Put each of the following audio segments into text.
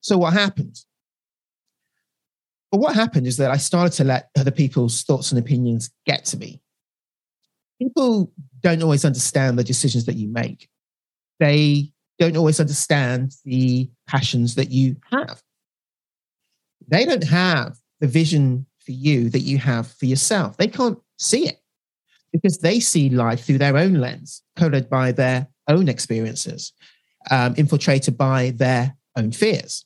So what happened? But what happened is that I started to let other people's thoughts and opinions get to me. People don't always understand the decisions that you make. They don't always understand the passions that you have. They don't have the vision for you that you have for yourself. They can't see it because they see life through their own lens, colored by their own experiences, um, infiltrated by their own fears.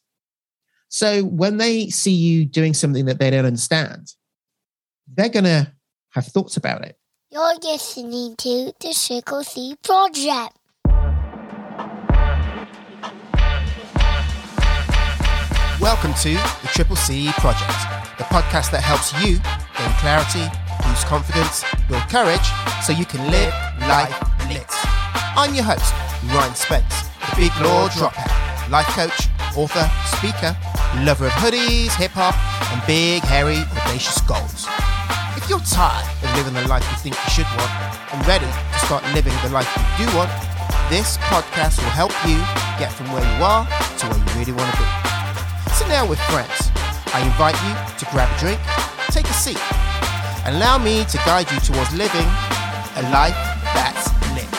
So when they see you doing something that they don't understand, they're going to have thoughts about it. You're listening to the Triple C Project. Welcome to the Triple C Project, the podcast that helps you gain clarity, boost confidence, build courage, so you can live life lit. I'm your host, Ryan Spence, the big law dropout, life coach, author, speaker, lover of hoodies, hip hop, and big, hairy, audacious goals. If you're tired of living the life you think you should want and ready to start living the life you do want, this podcast will help you get from where you are to where you really want to be. Sit down with friends. I invite you to grab a drink, take a seat, and allow me to guide you towards living a life that's lit.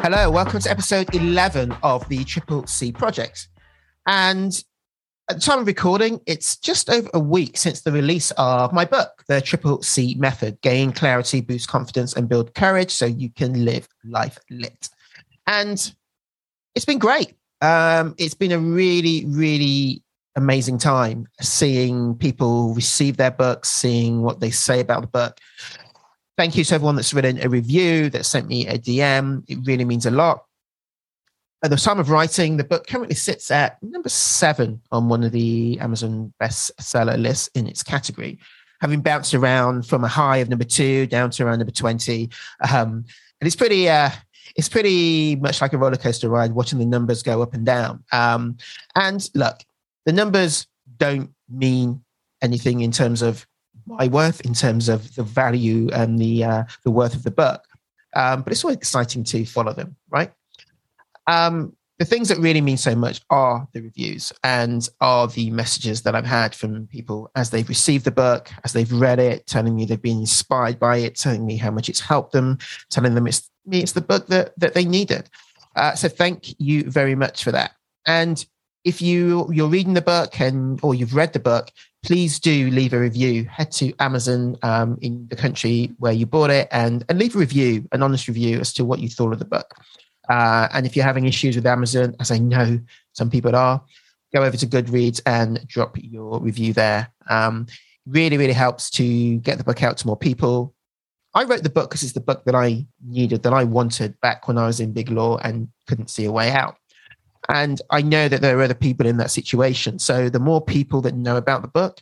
Hello, welcome to episode 11 of the Triple C Project. And at the time of recording, it's just over a week since the release of my book, The Triple C Method Gain Clarity, Boost Confidence, and Build Courage so you can live life lit. And it's been great. Um, it's been a really, really amazing time seeing people receive their books, seeing what they say about the book. Thank you to everyone that's written a review, that sent me a DM. It really means a lot. At the time of writing, the book currently sits at number seven on one of the Amazon bestseller lists in its category, having bounced around from a high of number two down to around number 20. Um, and it's pretty, uh, it's pretty much like a roller coaster ride watching the numbers go up and down. Um, and look, the numbers don't mean anything in terms of my worth, in terms of the value and the uh, the worth of the book. Um, but it's always exciting to follow them, right? Um, the things that really mean so much are the reviews and are the messages that I've had from people as they've received the book, as they've read it, telling me they've been inspired by it, telling me how much it's helped them, telling them it's me, it's the book that that they needed. Uh, so thank you very much for that. And if you you're reading the book and or you've read the book, please do leave a review. Head to Amazon um, in the country where you bought it and and leave a review, an honest review as to what you thought of the book. Uh, and if you're having issues with Amazon, as I know some people are, go over to Goodreads and drop your review there. Um, really, really helps to get the book out to more people. I wrote the book because it's the book that I needed, that I wanted back when I was in big law and couldn't see a way out. And I know that there are other people in that situation. So the more people that know about the book,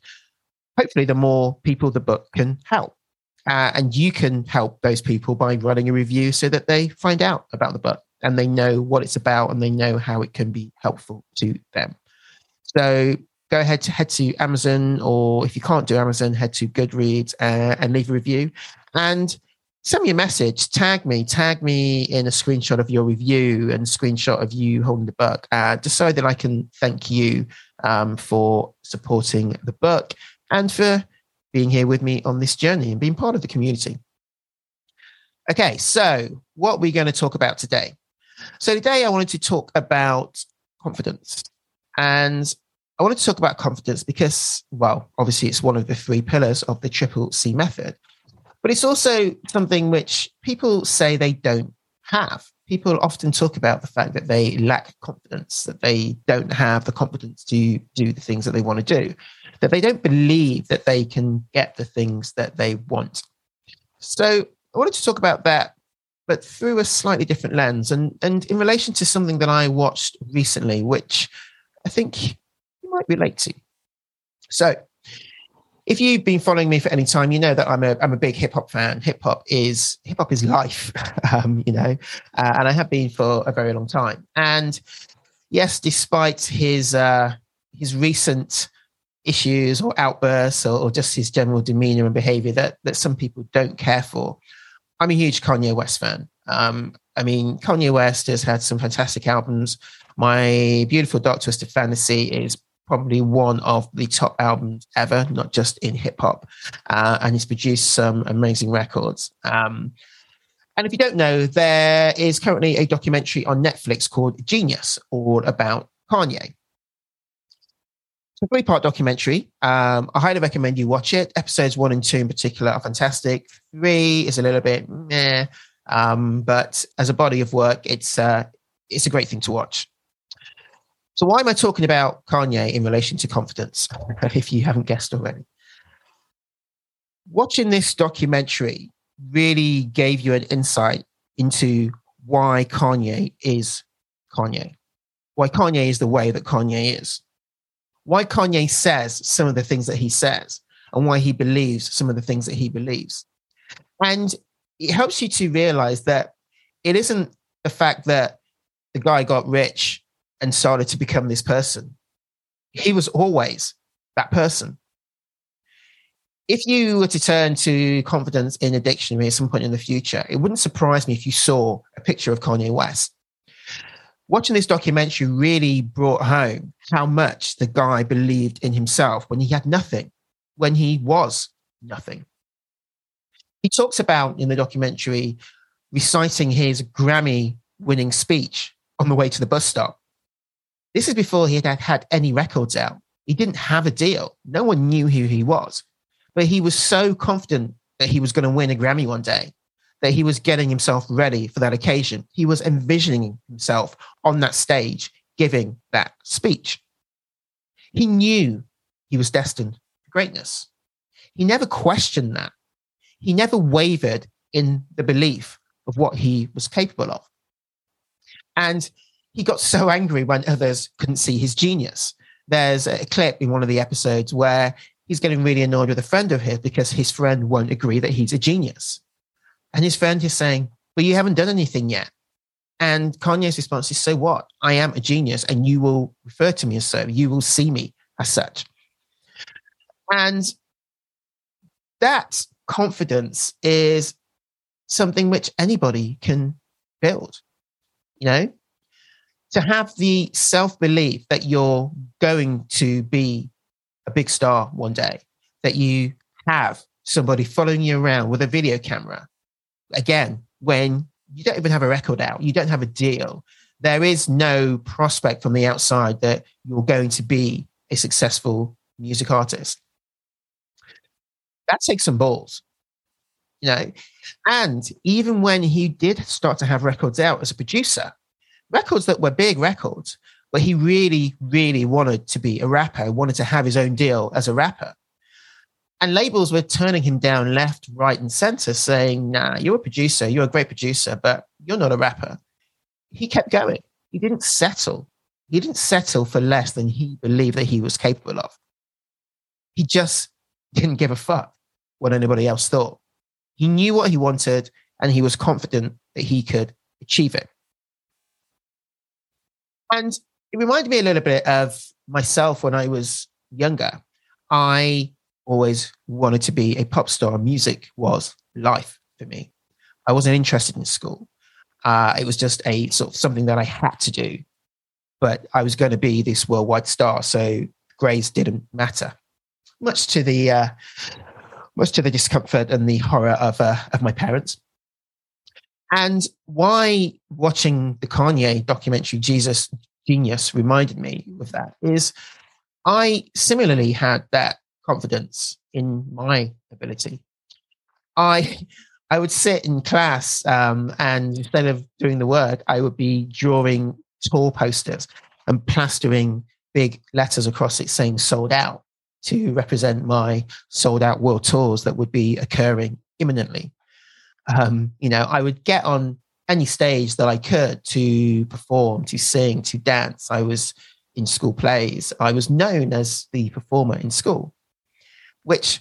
hopefully, the more people the book can help. Uh, and you can help those people by writing a review so that they find out about the book and they know what it's about and they know how it can be helpful to them. So go ahead to head to Amazon, or if you can't do Amazon, head to Goodreads uh, and leave a review. And send me a message, tag me, tag me in a screenshot of your review and screenshot of you holding the book, uh, just so that I can thank you um, for supporting the book and for being here with me on this journey and being part of the community. Okay, so what we're going to talk about today. So today I wanted to talk about confidence. And I wanted to talk about confidence because, well, obviously it's one of the three pillars of the triple C method. But it's also something which people say they don't have. People often talk about the fact that they lack confidence, that they don't have the confidence to do the things that they want to do, that they don't believe that they can get the things that they want. So I wanted to talk about that, but through a slightly different lens and, and in relation to something that I watched recently, which I think you might relate to. So if you've been following me for any time, you know that I'm a I'm a big hip hop fan. Hip hop is hip hop is life, um, you know, uh, and I have been for a very long time. And yes, despite his uh, his recent issues or outbursts or, or just his general demeanor and behavior that that some people don't care for, I'm a huge Kanye West fan. Um, I mean, Kanye West has had some fantastic albums. My Beautiful Dark Twisted Fantasy is probably one of the top albums ever, not just in hip hop. Uh, and he's produced some amazing records. Um, and if you don't know, there is currently a documentary on Netflix called Jeen-Yuhs, all about Kanye. It's a three part documentary. Um, I highly recommend you watch it. Episodes one and two, in particular, are fantastic. Three is a little bit meh, um, but as a body of work, it's uh, it's a great thing to watch. So, why am I talking about Kanye in relation to confidence? if you haven't guessed already, watching this documentary really gave you an insight into why Kanye is Kanye, why Kanye is the way that Kanye is why Kanye says some of the things that he says and why he believes some of the things that he believes. And it helps you to realize that it isn't the fact that the guy got rich and started to become this person. He was always that person. If you were to turn to confidence in a dictionary at some point in the future, it wouldn't surprise me if you saw a picture of Kanye West watching this documentary really brought home how much the guy believed in himself when he had nothing, when he was nothing. He talks about in the documentary reciting his Grammy winning speech on the way to the bus stop. This is before he had had any records out. He didn't have a deal. No one knew who he was, but he was so confident that he was going to win a Grammy one day that he was getting himself ready for that occasion. He was envisioning himself on that stage giving that speech. He knew he was destined for greatness. He never questioned that. He never wavered in the belief of what he was capable of. And he got so angry when others couldn't see his genius. There's a clip in one of the episodes where he's getting really annoyed with a friend of his because his friend won't agree that he's a genius. And his friend is saying, But you haven't done anything yet. And Kanye's response is, So what? I am a genius, and you will refer to me as so. You will see me as such. And that confidence is something which anybody can build. You know, to have the self belief that you're going to be a big star one day, that you have somebody following you around with a video camera, again, when you don't even have a record out, you don't have a deal, there is no prospect from the outside that you're going to be a successful music artist. That takes some balls, you know. And even when he did start to have records out as a producer, records that were big records, but he really, really wanted to be a rapper, wanted to have his own deal as a rapper. And labels were turning him down left, right, and center, saying, Nah, you're a producer, you're a great producer, but you're not a rapper. He kept going. He didn't settle. He didn't settle for less than he believed that he was capable of. He just didn't give a fuck what anybody else thought. He knew what he wanted and he was confident that he could achieve it. And it reminded me a little bit of myself when I was younger. I always wanted to be a pop star. Music was life for me. I wasn't interested in school. Uh, it was just a sort of something that I had to do. But I was going to be this worldwide star, so grades didn't matter. Much to the uh, much to the discomfort and the horror of uh, of my parents. And why watching the Kanye documentary Jesus Genius reminded me of that is I similarly had that confidence in my ability. I I would sit in class um, and instead of doing the work, I would be drawing tour posters and plastering big letters across it saying sold out to represent my sold out world tours that would be occurring imminently. Um, you know, I would get on any stage that I could to perform, to sing, to dance. I was in school plays. I was known as the performer in school which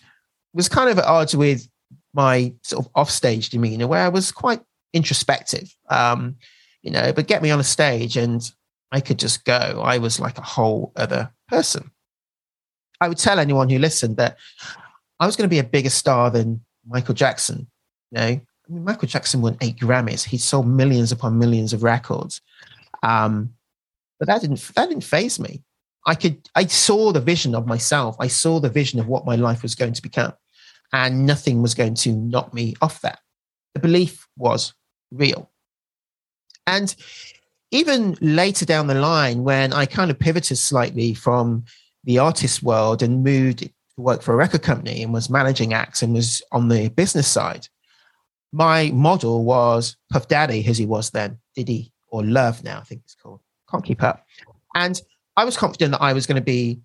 was kind of at odds with my sort of offstage demeanor, where I was quite introspective, um, you know, but get me on a stage and I could just go. I was like a whole other person. I would tell anyone who listened that I was going to be a bigger star than Michael Jackson, you know, I mean, Michael Jackson won eight Grammys. He sold millions upon millions of records. Um, but that didn't that didn't phase me. I could I saw the vision of myself. I saw the vision of what my life was going to become, and nothing was going to knock me off that. The belief was real. And even later down the line, when I kind of pivoted slightly from the artist world and moved to work for a record company and was managing acts and was on the business side, my model was Puff Daddy, as he was then, Diddy, or Love now, I think it's called. Can't keep up. And I was confident that I was going to be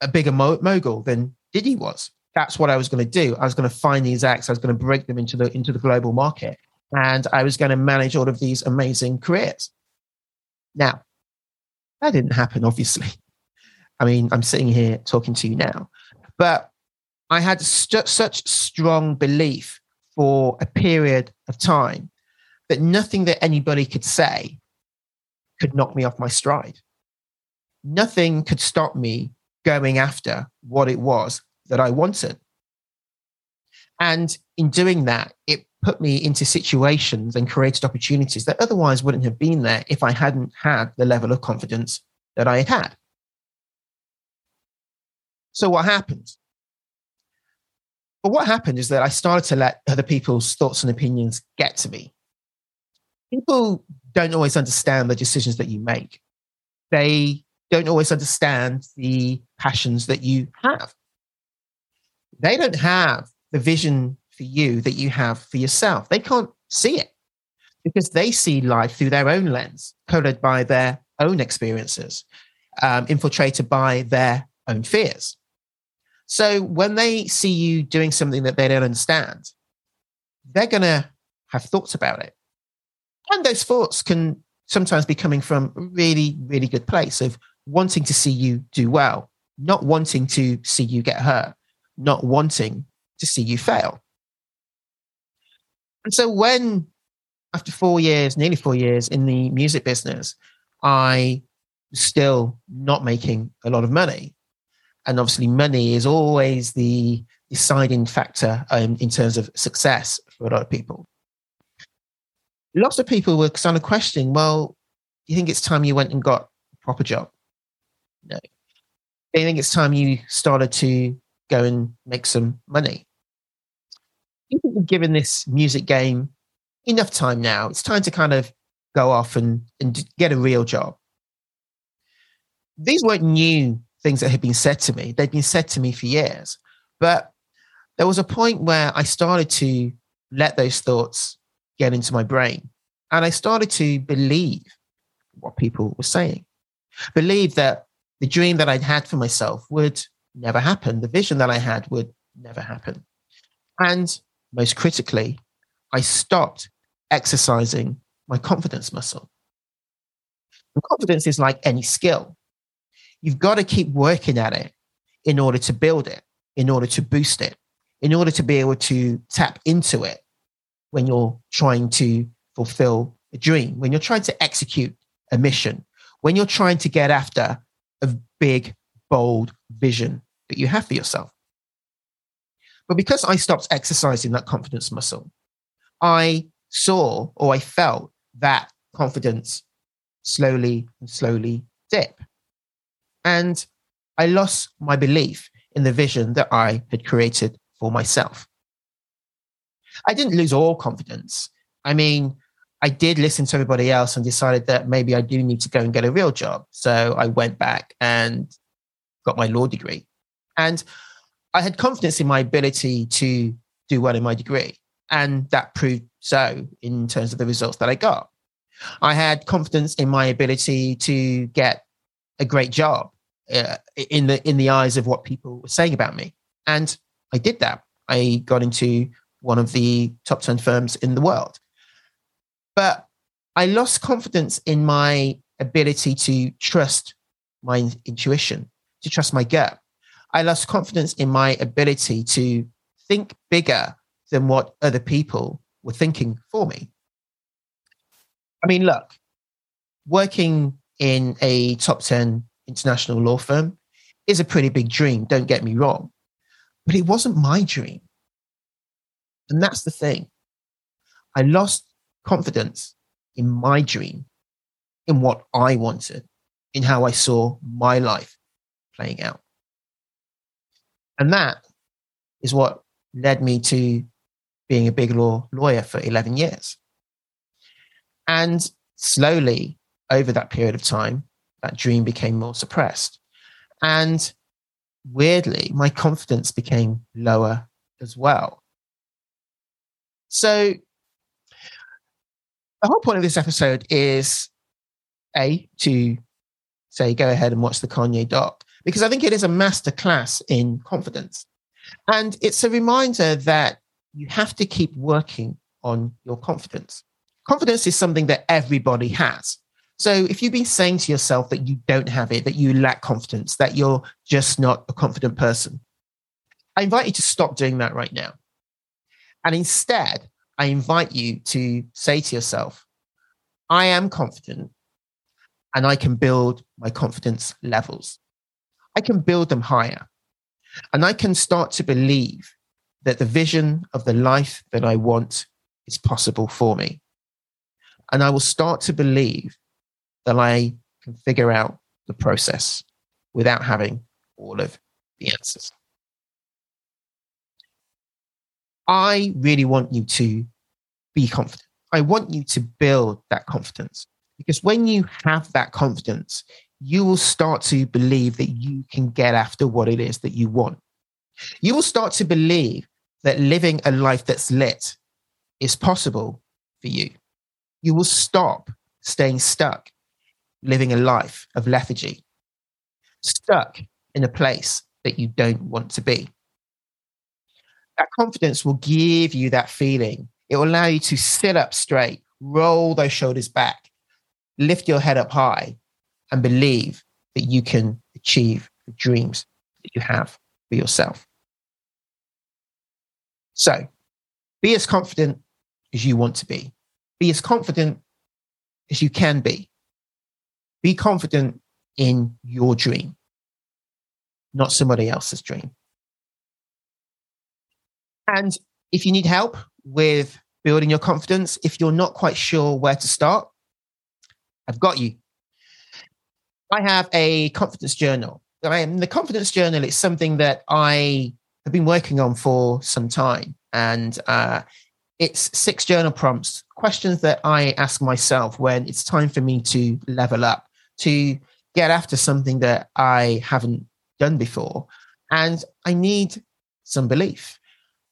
a bigger mo- mogul than Diddy was. That's what I was going to do. I was going to find these acts. I was going to break them into the into the global market, and I was going to manage all of these amazing careers. Now, that didn't happen, obviously. I mean, I'm sitting here talking to you now, but I had st- such strong belief for a period of time that nothing that anybody could say could knock me off my stride. Nothing could stop me going after what it was that I wanted. And in doing that, it put me into situations and created opportunities that otherwise wouldn't have been there if I hadn't had the level of confidence that I had had. So, what happened? But what happened is that I started to let other people's thoughts and opinions get to me. People don't always understand the decisions that you make. They don't always understand the passions that you have. They don't have the vision for you that you have for yourself. They can't see it because they see life through their own lens, colored by their own experiences, um, infiltrated by their own fears. So when they see you doing something that they don't understand, they're going to have thoughts about it. And those thoughts can sometimes be coming from a really, really good place of wanting to see you do well, not wanting to see you get hurt, not wanting to see you fail. And so when, after four years, nearly four years in the music business, I was still not making a lot of money. And obviously, money is always the deciding factor um, in terms of success for a lot of people. Lots of people were kind of questioning, well, do you think it's time you went and got a proper job? You think it's time you started to go and make some money? you think you've given this music game enough time now? It's time to kind of go off and, and get a real job. These weren't new things that had been said to me. They'd been said to me for years. But there was a point where I started to let those thoughts get into my brain. And I started to believe what people were saying, believe that the dream that I'd had for myself would never happen. The vision that I had would never happen. And most critically, I stopped exercising my confidence muscle. And confidence is like any skill. You've got to keep working at it in order to build it, in order to boost it, in order to be able to tap into it when you're trying to fulfill a dream, when you're trying to execute a mission, when you're trying to get after big, bold vision that you have for yourself. But because I stopped exercising that confidence muscle, I saw or I felt that confidence slowly and slowly dip. And I lost my belief in the vision that I had created for myself. I didn't lose all confidence. I mean, I did listen to everybody else and decided that maybe I do need to go and get a real job. So I went back and got my law degree. And I had confidence in my ability to do well in my degree. And that proved so in terms of the results that I got. I had confidence in my ability to get a great job uh, in the in the eyes of what people were saying about me, and I did that. I got into one of the top ten firms in the world, but I lost confidence in my ability to trust my intuition, to trust my gut, I lost confidence in my ability to think bigger than what other people were thinking for me. I mean, look, working in a top 10 international law firm is a pretty big dream, don't get me wrong, but it wasn't my dream. And that's the thing. I lost confidence in my dream, in what I wanted, in how I saw my life playing out. And that is what led me to being a big law lawyer for 11 years. And slowly, over that period of time, that dream became more suppressed. And weirdly, my confidence became lower as well. So, the whole point of this episode is A, to say, go ahead and watch the Kanye doc, because I think it is a masterclass in confidence. And it's a reminder that you have to keep working on your confidence. Confidence is something that everybody has. So if you've been saying to yourself that you don't have it, that you lack confidence, that you're just not a confident person, I invite you to stop doing that right now. And instead, I invite you to say to yourself, I am confident and I can build my confidence levels. I can build them higher. And I can start to believe that the vision of the life that I want is possible for me. And I will start to believe that I can figure out the process without having all of the answers. I really want you to be confident. I want you to build that confidence because when you have that confidence, you will start to believe that you can get after what it is that you want. You will start to believe that living a life that's lit is possible for you. You will stop staying stuck living a life of lethargy, stuck in a place that you don't want to be. That confidence will give you that feeling. It will allow you to sit up straight, roll those shoulders back, lift your head up high, and believe that you can achieve the dreams that you have for yourself. So be as confident as you want to be. Be as confident as you can be. Be confident in your dream, not somebody else's dream. And if you need help with building your confidence, if you're not quite sure where to start, I've got you. I have a confidence journal. the confidence journal is something that I have been working on for some time. And uh, it's six journal prompts, questions that I ask myself when it's time for me to level up, to get after something that I haven't done before. And I need some belief.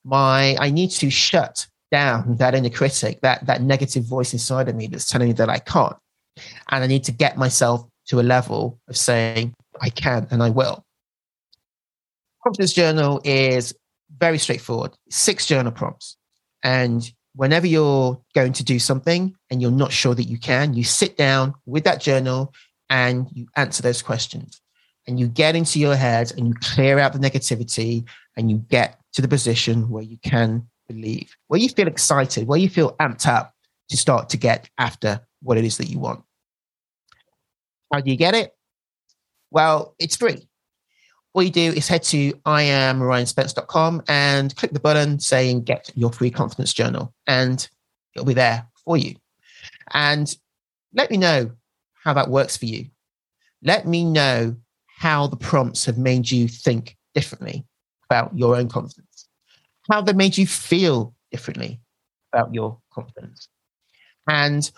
My I need to shut down that inner critic, that that negative voice inside of me that's telling me that I can't. And I need to get myself to a level of saying I can and I will. Confidence journal is very straightforward. Six journal prompts. And whenever you're going to do something and you're not sure that you can, you sit down with that journal and you answer those questions. And you get into your head and you clear out the negativity and you get to the position where you can believe, where you feel excited, where you feel amped up to start to get after what it is that you want. How do you get it? Well, it's free. All you do is head to iamryanspence.com and click the button saying get your free confidence journal, and it'll be there for you. And let me know how that works for you. Let me know how the prompts have made you think differently about your own confidence, how they made you feel differently about your confidence, and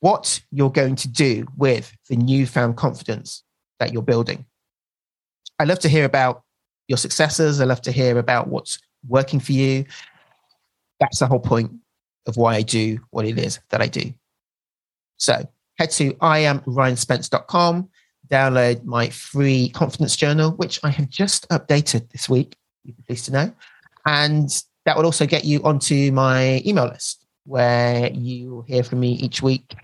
what you're going to do with the newfound confidence that you're building. I love to hear about your successes. I love to hear about what's working for you. That's the whole point of why I do what it is that I do. So head to iamryanspence.com, download my free confidence journal, which I have just updated this week. You'd be pleased to know. And that will also get you onto my email list where you will hear from me each week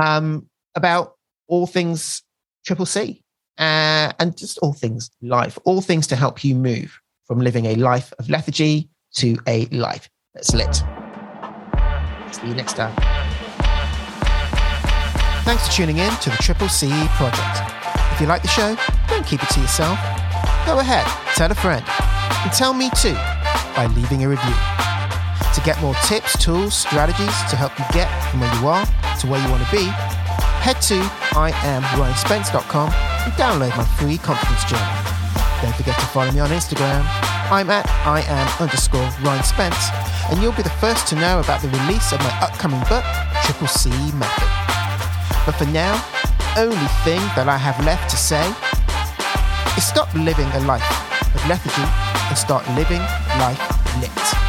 um, about all things Triple C uh, and just all things life, all things to help you move from living a life of lethargy to a life that's lit. See you next time. Thanks for tuning in to the Triple C Project. If you like the show, don't keep it to yourself. Go ahead, tell a friend, and tell me too by leaving a review. To get more tips, tools, strategies to help you get from where you are to where you want to be, head to iamryanspence.com and download my free confidence journal. Don't forget to follow me on Instagram. I'm at iam underscore Ryan Spence, and you'll be the first to know about the release of my upcoming book, Triple C Method. But for now, only thing that I have left to say is stop living a life lethargy and start living life lit.